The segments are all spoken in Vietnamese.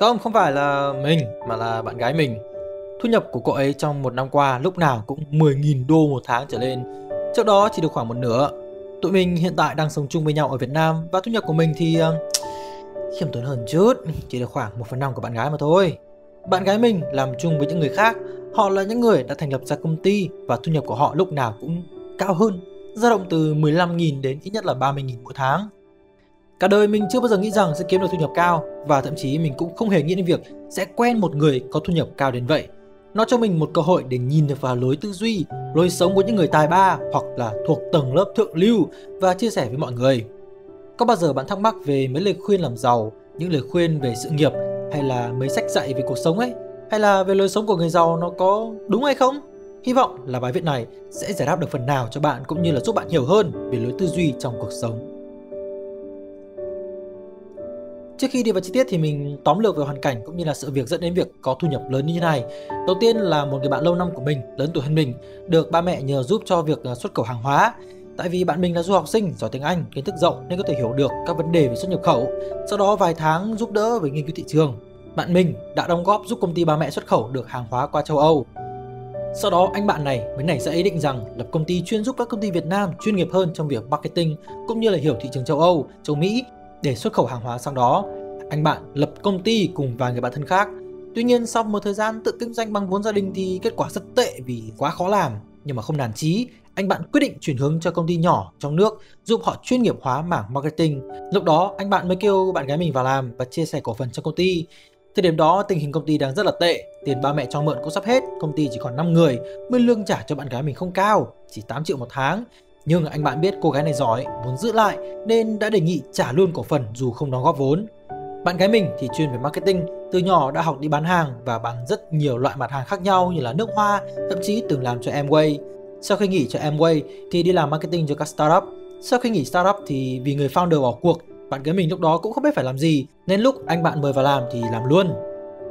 Không, không phải là mình mà là bạn gái mình. Thu nhập của cô ấy trong một năm qua lúc nào cũng 10.000 đô một tháng trở lên. Trước đó chỉ được khoảng một nửa. Tụi mình hiện tại đang sống chung với nhau ở Việt Nam và thu nhập của mình thì ờ, khiêm tốn hơn chút, chỉ được khoảng 1 phần 5 của bạn gái mà thôi. Bạn gái mình làm chung với những người khác, họ là những người đã thành lập ra công ty và thu nhập của họ lúc nào cũng cao hơn, dao động từ 15.000 đến ít nhất là 30.000 mỗi tháng. Cả đời mình chưa bao giờ nghĩ rằng sẽ kiếm được thu nhập cao và thậm chí mình cũng không hề nghĩ đến việc sẽ quen một người có thu nhập cao đến vậy. Nó cho mình một cơ hội để nhìn được vào lối tư duy, lối sống của những người tài ba hoặc là thuộc tầng lớp thượng lưu và chia sẻ với mọi người. Có bao giờ bạn thắc mắc về mấy lời khuyên làm giàu, những lời khuyên về sự nghiệp hay là mấy sách dạy về cuộc sống ấy, hay là về lối sống của người giàu nó có đúng hay không? Hy vọng là bài viết này sẽ giải đáp được phần nào cho bạn cũng như là giúp bạn hiểu hơn về lối tư duy trong cuộc sống. Trước khi đi vào chi tiết thì mình tóm lược về hoàn cảnh cũng như là sự việc dẫn đến việc có thu nhập lớn như thế này. Đầu tiên là một người bạn lâu năm của mình, lớn tuổi hơn mình, được ba mẹ nhờ giúp cho việc à, xuất khẩu hàng hóa. Tại vì bạn mình là du học sinh, giỏi tiếng Anh, kiến thức rộng nên có thể hiểu được các vấn đề về xuất nhập khẩu. Sau đó vài tháng giúp đỡ về nghiên cứu thị trường. Bạn mình đã đóng góp giúp công ty ba mẹ xuất khẩu được hàng hóa qua châu Âu. Sau đó anh bạn này mới nảy ra ý định rằng lập công ty chuyên giúp các công ty Việt Nam chuyên nghiệp hơn trong việc marketing cũng như là hiểu thị trường châu Âu, châu Mỹ để xuất khẩu hàng hóa sang đó. Anh bạn lập công ty cùng vài người bạn thân khác. Tuy nhiên sau một thời gian tự kinh doanh bằng vốn gia đình thì kết quả rất tệ vì quá khó làm. Nhưng mà không nản chí, anh bạn quyết định chuyển hướng cho công ty nhỏ trong nước giúp họ chuyên nghiệp hóa mảng marketing. Lúc đó anh bạn mới kêu bạn gái mình vào làm và chia sẻ cổ phần cho công ty. Thời điểm đó tình hình công ty đang rất là tệ, tiền ba mẹ cho mượn cũng sắp hết, công ty chỉ còn 5 người, mức lương trả cho bạn gái mình không cao, chỉ 8 triệu một tháng. Nhưng anh bạn biết cô gái này giỏi, muốn giữ lại nên đã đề nghị trả luôn cổ phần dù không đóng góp vốn. Bạn gái mình thì chuyên về marketing, từ nhỏ đã học đi bán hàng và bán rất nhiều loại mặt hàng khác nhau như là nước hoa, thậm chí từng làm cho Amway. Sau khi nghỉ cho Amway thì đi làm marketing cho các startup. Sau khi nghỉ startup thì vì người founder bỏ cuộc, bạn gái mình lúc đó cũng không biết phải làm gì nên lúc anh bạn mời vào làm thì làm luôn.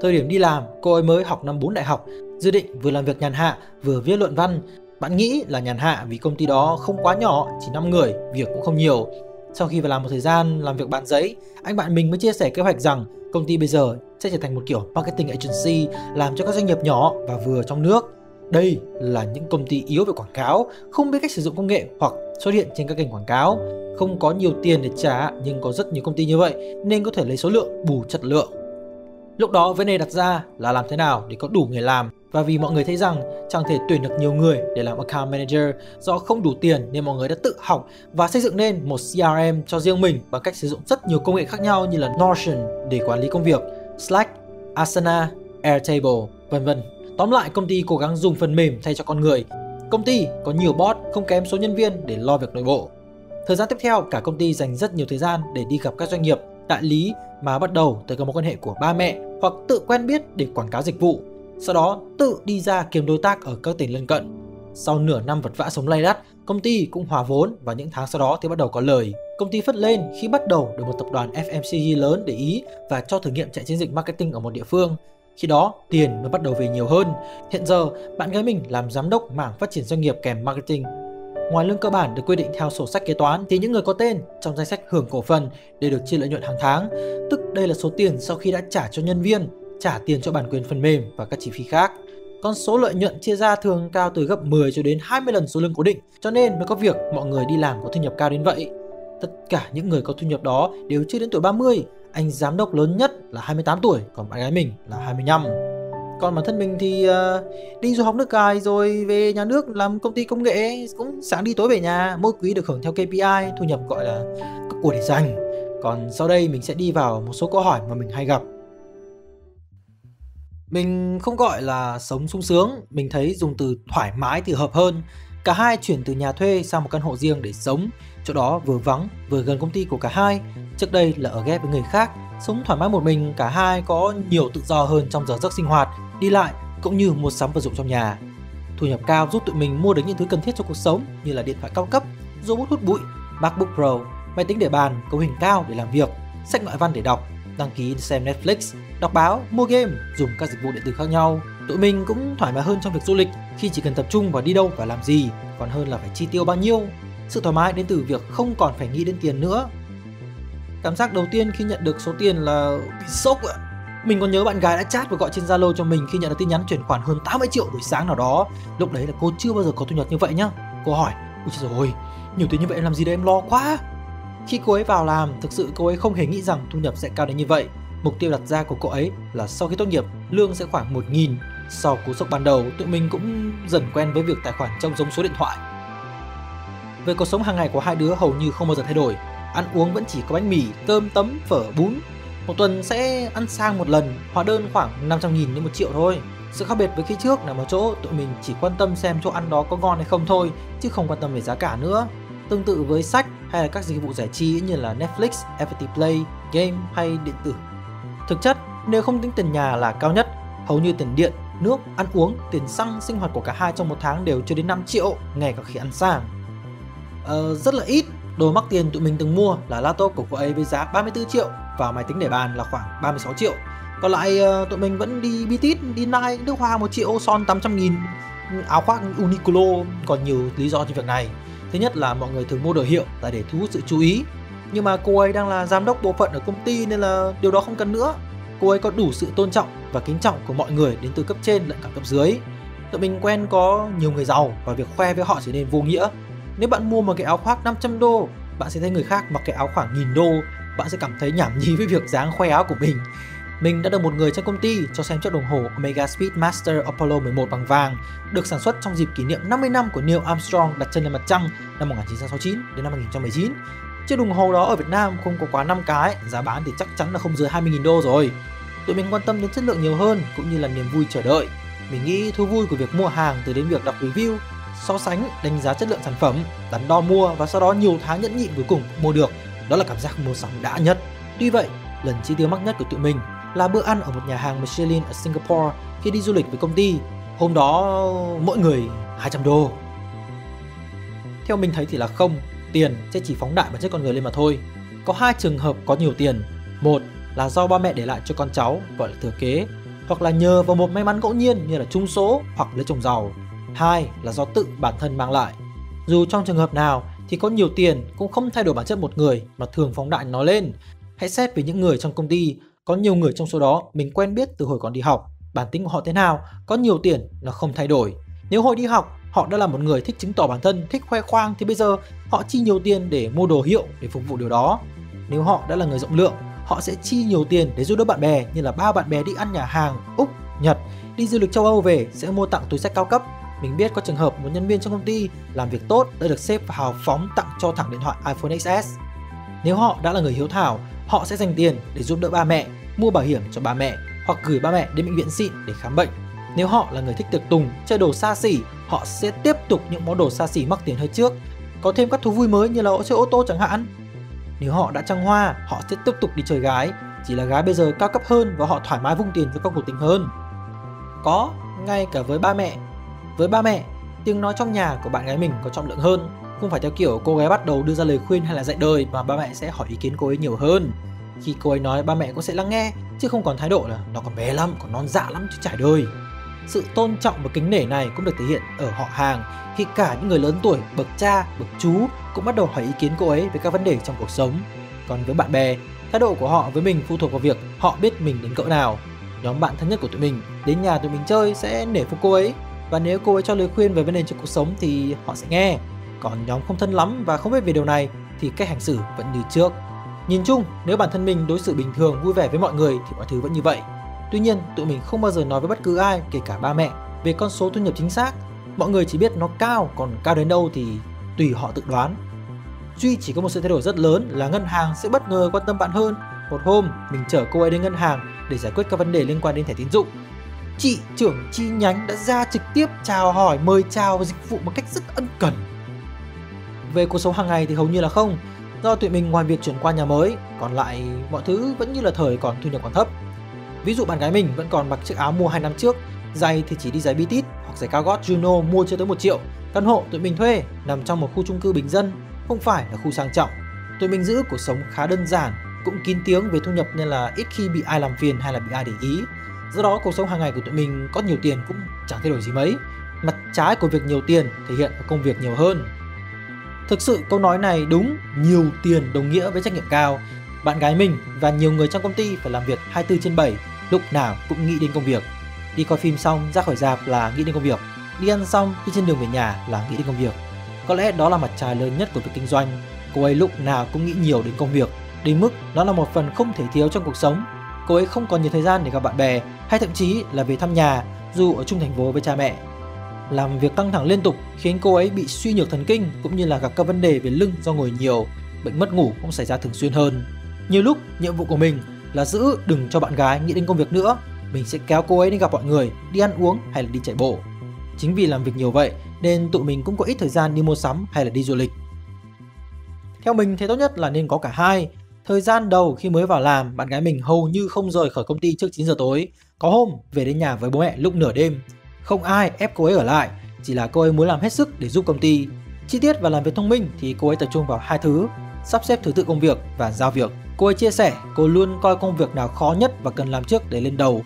Thời điểm đi làm, cô ấy mới học năm 4 đại học, dự định vừa làm việc nhàn hạ vừa viết luận văn bạn nghĩ là nhàn hạ vì công ty đó không quá nhỏ, chỉ 5 người, việc cũng không nhiều. Sau khi vào làm một thời gian làm việc bán giấy, anh bạn mình mới chia sẻ kế hoạch rằng công ty bây giờ sẽ trở thành một kiểu marketing agency làm cho các doanh nghiệp nhỏ và vừa trong nước. Đây là những công ty yếu về quảng cáo, không biết cách sử dụng công nghệ hoặc xuất hiện trên các kênh quảng cáo, không có nhiều tiền để trả nhưng có rất nhiều công ty như vậy nên có thể lấy số lượng bù chất lượng. Lúc đó vấn đề đặt ra là làm thế nào để có đủ người làm và vì mọi người thấy rằng chẳng thể tuyển được nhiều người để làm account manager do không đủ tiền nên mọi người đã tự học và xây dựng nên một CRM cho riêng mình bằng cách sử dụng rất nhiều công nghệ khác nhau như là Notion để quản lý công việc, Slack, Asana, Airtable, vân vân. Tóm lại công ty cố gắng dùng phần mềm thay cho con người. Công ty có nhiều bot không kém số nhân viên để lo việc nội bộ. Thời gian tiếp theo, cả công ty dành rất nhiều thời gian để đi gặp các doanh nghiệp, đại lý mà bắt đầu từ các mối quan hệ của ba mẹ hoặc tự quen biết để quảng cáo dịch vụ sau đó tự đi ra kiếm đối tác ở các tỉnh lân cận. Sau nửa năm vật vã sống lay đắt, công ty cũng hòa vốn và những tháng sau đó thì bắt đầu có lời. Công ty phất lên khi bắt đầu được một tập đoàn FMCG lớn để ý và cho thử nghiệm chạy chiến dịch marketing ở một địa phương. Khi đó, tiền mới bắt đầu về nhiều hơn. Hiện giờ, bạn gái mình làm giám đốc mảng phát triển doanh nghiệp kèm marketing. Ngoài lương cơ bản được quy định theo sổ sách kế toán thì những người có tên trong danh sách hưởng cổ phần để được chia lợi nhuận hàng tháng, tức đây là số tiền sau khi đã trả cho nhân viên trả tiền cho bản quyền phần mềm và các chi phí khác. Con số lợi nhuận chia ra thường cao từ gấp 10 cho đến 20 lần số lương cố định, cho nên mới có việc mọi người đi làm có thu nhập cao đến vậy. Tất cả những người có thu nhập đó đều chưa đến tuổi 30, anh giám đốc lớn nhất là 28 tuổi, còn bạn gái mình là 25. Còn bản thân mình thì uh, đi du học nước ngoài rồi về nhà nước làm công ty công nghệ cũng sáng đi tối về nhà, mỗi quý được hưởng theo KPI, thu nhập gọi là có của để dành. Còn sau đây mình sẽ đi vào một số câu hỏi mà mình hay gặp mình không gọi là sống sung sướng, mình thấy dùng từ thoải mái thì hợp hơn. Cả hai chuyển từ nhà thuê sang một căn hộ riêng để sống, chỗ đó vừa vắng vừa gần công ty của cả hai. Trước đây là ở ghép với người khác, sống thoải mái một mình, cả hai có nhiều tự do hơn trong giờ giấc sinh hoạt, đi lại cũng như mua sắm vật dụng trong nhà. Thu nhập cao giúp tụi mình mua được những thứ cần thiết cho cuộc sống như là điện thoại cao cấp, robot hút bụi, MacBook Pro, máy tính để bàn, cấu hình cao để làm việc, sách ngoại văn để đọc, đăng ký xem Netflix, đọc báo, mua game, dùng các dịch vụ điện tử khác nhau. Tụi mình cũng thoải mái hơn trong việc du lịch khi chỉ cần tập trung vào đi đâu và làm gì, còn hơn là phải chi tiêu bao nhiêu. Sự thoải mái đến từ việc không còn phải nghĩ đến tiền nữa. Cảm giác đầu tiên khi nhận được số tiền là bị sốc ạ. Mình còn nhớ bạn gái đã chat và gọi trên Zalo cho mình khi nhận được tin nhắn chuyển khoản hơn 80 triệu buổi sáng nào đó. Lúc đấy là cô chưa bao giờ có thu nhập như vậy nhá. Cô hỏi, ôi trời ơi, nhiều tiền như vậy em làm gì đấy em lo quá. Khi cô ấy vào làm, thực sự cô ấy không hề nghĩ rằng thu nhập sẽ cao đến như vậy. Mục tiêu đặt ra của cô ấy là sau khi tốt nghiệp, lương sẽ khoảng 1.000. Sau cú sốc ban đầu, tụi mình cũng dần quen với việc tài khoản trông giống số điện thoại. Về cuộc sống hàng ngày của hai đứa hầu như không bao giờ thay đổi. Ăn uống vẫn chỉ có bánh mì, cơm, tấm, phở, bún. Một tuần sẽ ăn sang một lần, hóa đơn khoảng 500 nghìn đến 1 triệu thôi. Sự khác biệt với khi trước là một chỗ tụi mình chỉ quan tâm xem chỗ ăn đó có ngon hay không thôi, chứ không quan tâm về giá cả nữa. Tương tự với sách hay là các dịch vụ giải trí như là Netflix, FPT Play, game hay điện tử. Thực chất, nếu không tính tiền nhà là cao nhất, hầu như tiền điện, nước, ăn uống, tiền xăng, sinh hoạt của cả hai trong một tháng đều chưa đến 5 triệu, ngay cả khi ăn sang. Ờ, rất là ít, đồ mắc tiền tụi mình từng mua là laptop của cô ấy với giá 34 triệu và máy tính để bàn là khoảng 36 triệu. Còn lại ờ, tụi mình vẫn đi Bitit, đi Nike, nước hoa 1 triệu, son 800 nghìn, áo khoác Uniqlo, còn nhiều lý do cho việc này. Thứ nhất là mọi người thường mua đồ hiệu là để thu hút sự chú ý. Nhưng mà cô ấy đang là giám đốc bộ phận ở công ty nên là điều đó không cần nữa. Cô ấy có đủ sự tôn trọng và kính trọng của mọi người đến từ cấp trên lẫn cả cấp dưới. Tụi mình quen có nhiều người giàu và việc khoe với họ trở nên vô nghĩa. Nếu bạn mua một cái áo khoác 500 đô, bạn sẽ thấy người khác mặc cái áo khoảng nghìn đô, bạn sẽ cảm thấy nhảm nhí với việc dáng khoe áo của mình. Mình đã được một người trong công ty cho xem chiếc đồng hồ Omega Speedmaster Apollo 11 bằng vàng, được sản xuất trong dịp kỷ niệm 50 năm của Neil Armstrong đặt chân lên mặt trăng năm 1969 đến năm 2019. Chiếc đồng hồ đó ở Việt Nam không có quá 5 cái, giá bán thì chắc chắn là không dưới 20.000 đô rồi. Tụi mình quan tâm đến chất lượng nhiều hơn cũng như là niềm vui chờ đợi. Mình nghĩ thú vui của việc mua hàng từ đến việc đọc review, so sánh, đánh giá chất lượng sản phẩm, đắn đo mua và sau đó nhiều tháng nhẫn nhịn cuối cùng mua được. Đó là cảm giác mua sắm đã nhất. Tuy vậy, lần chi tiêu mắc nhất của tụi mình là bữa ăn ở một nhà hàng Michelin ở Singapore khi đi du lịch với công ty. Hôm đó mỗi người 200 đô. Theo mình thấy thì là không, tiền sẽ chỉ phóng đại bản chất con người lên mà thôi. Có hai trường hợp có nhiều tiền. Một là do ba mẹ để lại cho con cháu gọi là thừa kế, hoặc là nhờ vào một may mắn ngẫu nhiên như là trúng số hoặc lấy chồng giàu. Hai là do tự bản thân mang lại. Dù trong trường hợp nào thì có nhiều tiền cũng không thay đổi bản chất một người mà thường phóng đại nó lên. Hãy xét về những người trong công ty có nhiều người trong số đó mình quen biết từ hồi còn đi học, bản tính của họ thế nào, có nhiều tiền nó không thay đổi. Nếu hồi đi học, họ đã là một người thích chứng tỏ bản thân, thích khoe khoang thì bây giờ họ chi nhiều tiền để mua đồ hiệu để phục vụ điều đó. Nếu họ đã là người rộng lượng, họ sẽ chi nhiều tiền để giúp đỡ bạn bè như là ba bạn bè đi ăn nhà hàng Úc, Nhật, đi du lịch châu Âu về sẽ mua tặng túi sách cao cấp. Mình biết có trường hợp một nhân viên trong công ty làm việc tốt đã được sếp hào phóng tặng cho thẳng điện thoại iPhone XS. Nếu họ đã là người hiếu thảo, họ sẽ dành tiền để giúp đỡ ba mẹ, mua bảo hiểm cho ba mẹ hoặc gửi ba mẹ đến bệnh viện xịn để khám bệnh. Nếu họ là người thích tiệc tùng, chơi đồ xa xỉ, họ sẽ tiếp tục những món đồ xa xỉ mắc tiền hơn trước, có thêm các thú vui mới như là chơi ô tô chẳng hạn. Nếu họ đã trăng hoa, họ sẽ tiếp tục đi chơi gái, chỉ là gái bây giờ cao cấp hơn và họ thoải mái vung tiền với các cuộc tình hơn. Có, ngay cả với ba mẹ. Với ba mẹ, tiếng nói trong nhà của bạn gái mình có trọng lượng hơn, không phải theo kiểu cô gái bắt đầu đưa ra lời khuyên hay là dạy đời mà ba mẹ sẽ hỏi ý kiến cô ấy nhiều hơn. Khi cô ấy nói ba mẹ cũng sẽ lắng nghe, chứ không còn thái độ là nó còn bé lắm, còn non dạ lắm chứ trải đời. Sự tôn trọng và kính nể này cũng được thể hiện ở họ hàng khi cả những người lớn tuổi, bậc cha, bậc chú cũng bắt đầu hỏi ý kiến cô ấy về các vấn đề trong cuộc sống. Còn với bạn bè, thái độ của họ với mình phụ thuộc vào việc họ biết mình đến cỡ nào. Nhóm bạn thân nhất của tụi mình đến nhà tụi mình chơi sẽ nể phục cô ấy và nếu cô ấy cho lời khuyên về vấn đề trong cuộc sống thì họ sẽ nghe. Còn nhóm không thân lắm và không biết về điều này thì cách hành xử vẫn như trước. Nhìn chung, nếu bản thân mình đối xử bình thường, vui vẻ với mọi người thì mọi thứ vẫn như vậy. Tuy nhiên, tụi mình không bao giờ nói với bất cứ ai, kể cả ba mẹ, về con số thu nhập chính xác. Mọi người chỉ biết nó cao, còn cao đến đâu thì tùy họ tự đoán. Duy chỉ có một sự thay đổi rất lớn là ngân hàng sẽ bất ngờ quan tâm bạn hơn. Một hôm, mình chở cô ấy đến ngân hàng để giải quyết các vấn đề liên quan đến thẻ tín dụng. Chị trưởng chi nhánh đã ra trực tiếp chào hỏi, mời chào và dịch vụ một cách rất ân cần. Về cuộc sống hàng ngày thì hầu như là không, do tụi mình ngoài việc chuyển qua nhà mới, còn lại mọi thứ vẫn như là thời còn thu nhập còn thấp. Ví dụ bạn gái mình vẫn còn mặc chiếc áo mua 2 năm trước, giày thì chỉ đi giày Bitit hoặc giày cao gót Juno mua chưa tới 1 triệu. Căn hộ tụi mình thuê nằm trong một khu chung cư bình dân, không phải là khu sang trọng. Tụi mình giữ cuộc sống khá đơn giản, cũng kín tiếng về thu nhập nên là ít khi bị ai làm phiền hay là bị ai để ý. Do đó cuộc sống hàng ngày của tụi mình có nhiều tiền cũng chẳng thay đổi gì mấy. Mặt trái của việc nhiều tiền thể hiện ở công việc nhiều hơn. Thực sự câu nói này đúng, nhiều tiền đồng nghĩa với trách nhiệm cao. Bạn gái mình và nhiều người trong công ty phải làm việc 24 trên 7, lúc nào cũng nghĩ đến công việc. Đi coi phim xong ra khỏi dạp là nghĩ đến công việc, đi ăn xong đi trên đường về nhà là nghĩ đến công việc. Có lẽ đó là mặt trái lớn nhất của việc kinh doanh. Cô ấy lúc nào cũng nghĩ nhiều đến công việc, đến mức nó là một phần không thể thiếu trong cuộc sống. Cô ấy không còn nhiều thời gian để gặp bạn bè hay thậm chí là về thăm nhà dù ở chung thành phố với cha mẹ. Làm việc căng thẳng liên tục khiến cô ấy bị suy nhược thần kinh cũng như là gặp các vấn đề về lưng do ngồi nhiều, bệnh mất ngủ cũng xảy ra thường xuyên hơn. Nhiều lúc nhiệm vụ của mình là giữ đừng cho bạn gái nghĩ đến công việc nữa, mình sẽ kéo cô ấy đi gặp mọi người, đi ăn uống hay là đi chạy bộ. Chính vì làm việc nhiều vậy nên tụi mình cũng có ít thời gian đi mua sắm hay là đi du lịch. Theo mình thì tốt nhất là nên có cả hai. Thời gian đầu khi mới vào làm, bạn gái mình hầu như không rời khỏi công ty trước 9 giờ tối. Có hôm về đến nhà với bố mẹ lúc nửa đêm. Không ai ép cô ấy ở lại, chỉ là cô ấy muốn làm hết sức để giúp công ty. Chi tiết và làm việc thông minh thì cô ấy tập trung vào hai thứ, sắp xếp thứ tự công việc và giao việc. Cô ấy chia sẻ cô luôn coi công việc nào khó nhất và cần làm trước để lên đầu.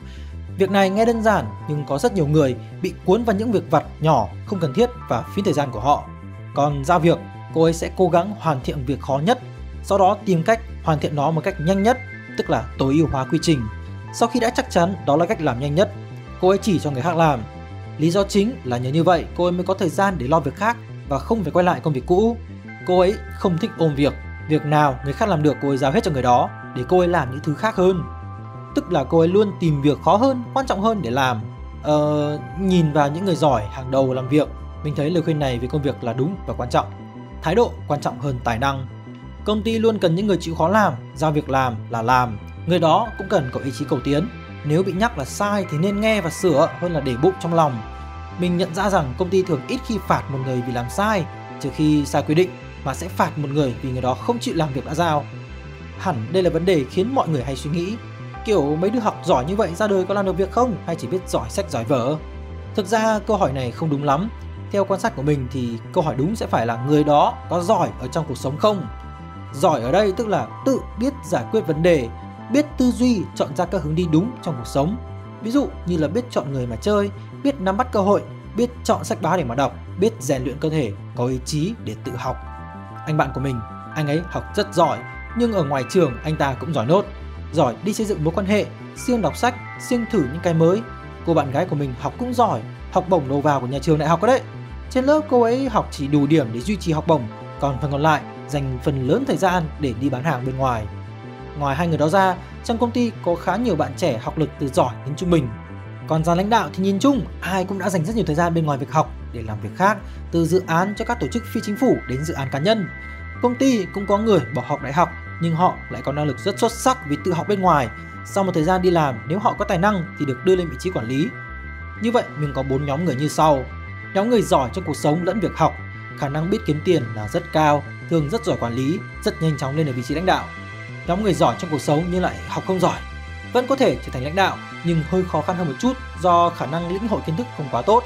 Việc này nghe đơn giản nhưng có rất nhiều người bị cuốn vào những việc vặt nhỏ không cần thiết và phí thời gian của họ. Còn giao việc, cô ấy sẽ cố gắng hoàn thiện việc khó nhất, sau đó tìm cách hoàn thiện nó một cách nhanh nhất, tức là tối ưu hóa quy trình. Sau khi đã chắc chắn đó là cách làm nhanh nhất, cô ấy chỉ cho người khác làm. Lý do chính là nhờ như vậy cô ấy mới có thời gian để lo việc khác và không phải quay lại công việc cũ. Cô ấy không thích ôm việc, việc nào người khác làm được cô ấy giao hết cho người đó để cô ấy làm những thứ khác hơn. Tức là cô ấy luôn tìm việc khó hơn, quan trọng hơn để làm. Ờ, nhìn vào những người giỏi hàng đầu làm việc, mình thấy lời khuyên này về công việc là đúng và quan trọng. Thái độ quan trọng hơn tài năng. Công ty luôn cần những người chịu khó làm, giao việc làm là làm. Người đó cũng cần có ý chí cầu tiến. Nếu bị nhắc là sai thì nên nghe và sửa hơn là để bụng trong lòng. Mình nhận ra rằng công ty thường ít khi phạt một người vì làm sai, trừ khi sai quy định, mà sẽ phạt một người vì người đó không chịu làm việc đã giao. Hẳn đây là vấn đề khiến mọi người hay suy nghĩ. Kiểu mấy đứa học giỏi như vậy ra đời có làm được việc không hay chỉ biết giỏi sách giỏi vở? Thực ra câu hỏi này không đúng lắm. Theo quan sát của mình thì câu hỏi đúng sẽ phải là người đó có giỏi ở trong cuộc sống không? Giỏi ở đây tức là tự biết giải quyết vấn đề, biết tư duy chọn ra các hướng đi đúng trong cuộc sống. Ví dụ như là biết chọn người mà chơi, biết nắm bắt cơ hội, biết chọn sách báo để mà đọc, biết rèn luyện cơ thể, có ý chí để tự học. Anh bạn của mình, anh ấy học rất giỏi, nhưng ở ngoài trường anh ta cũng giỏi nốt. Giỏi đi xây dựng mối quan hệ, siêng đọc sách, siêng thử những cái mới. Cô bạn gái của mình học cũng giỏi, học bổng đầu vào của nhà trường đại học đấy. Trên lớp cô ấy học chỉ đủ điểm để duy trì học bổng, còn phần còn lại dành phần lớn thời gian để đi bán hàng bên ngoài. Ngoài hai người đó ra, trong công ty có khá nhiều bạn trẻ học lực từ giỏi đến trung bình. Còn dàn lãnh đạo thì nhìn chung, ai cũng đã dành rất nhiều thời gian bên ngoài việc học để làm việc khác, từ dự án cho các tổ chức phi chính phủ đến dự án cá nhân. Công ty cũng có người bỏ học đại học nhưng họ lại có năng lực rất xuất sắc vì tự học bên ngoài. Sau một thời gian đi làm, nếu họ có tài năng thì được đưa lên vị trí quản lý. Như vậy, mình có bốn nhóm người như sau. Nhóm người giỏi trong cuộc sống lẫn việc học, khả năng biết kiếm tiền là rất cao, thường rất giỏi quản lý, rất nhanh chóng lên ở vị trí lãnh đạo. Nhóm người giỏi trong cuộc sống nhưng lại học không giỏi, vẫn có thể trở thành lãnh đạo nhưng hơi khó khăn hơn một chút do khả năng lĩnh hội kiến thức không quá tốt.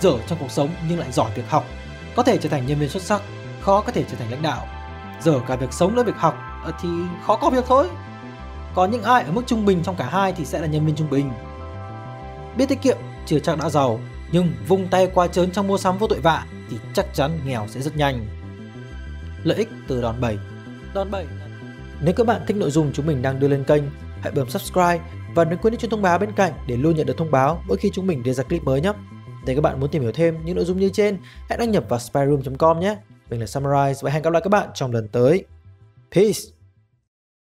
Dở trong cuộc sống nhưng lại giỏi việc học, có thể trở thành nhân viên xuất sắc, khó có thể trở thành lãnh đạo. Dở cả việc sống lẫn việc học ờ, thì khó có việc thôi. Còn những ai ở mức trung bình trong cả hai thì sẽ là nhân viên trung bình. Biết tiết kiệm chưa chắc đã giàu, nhưng vung tay qua trớn trong mua sắm vô tội vạ thì chắc chắn nghèo sẽ rất nhanh. Lợi ích từ đòn bẩy Đòn bẩy Nếu các bạn thích nội dung chúng mình đang đưa lên kênh, hãy bấm subscribe và đừng quên nhấn chuông thông báo bên cạnh để luôn nhận được thông báo mỗi khi chúng mình đưa ra clip mới nhé. Để các bạn muốn tìm hiểu thêm những nội dung như trên, hãy đăng nhập vào spyroom.com nhé. Mình là Summarize và hẹn gặp lại các bạn trong lần tới. Peace!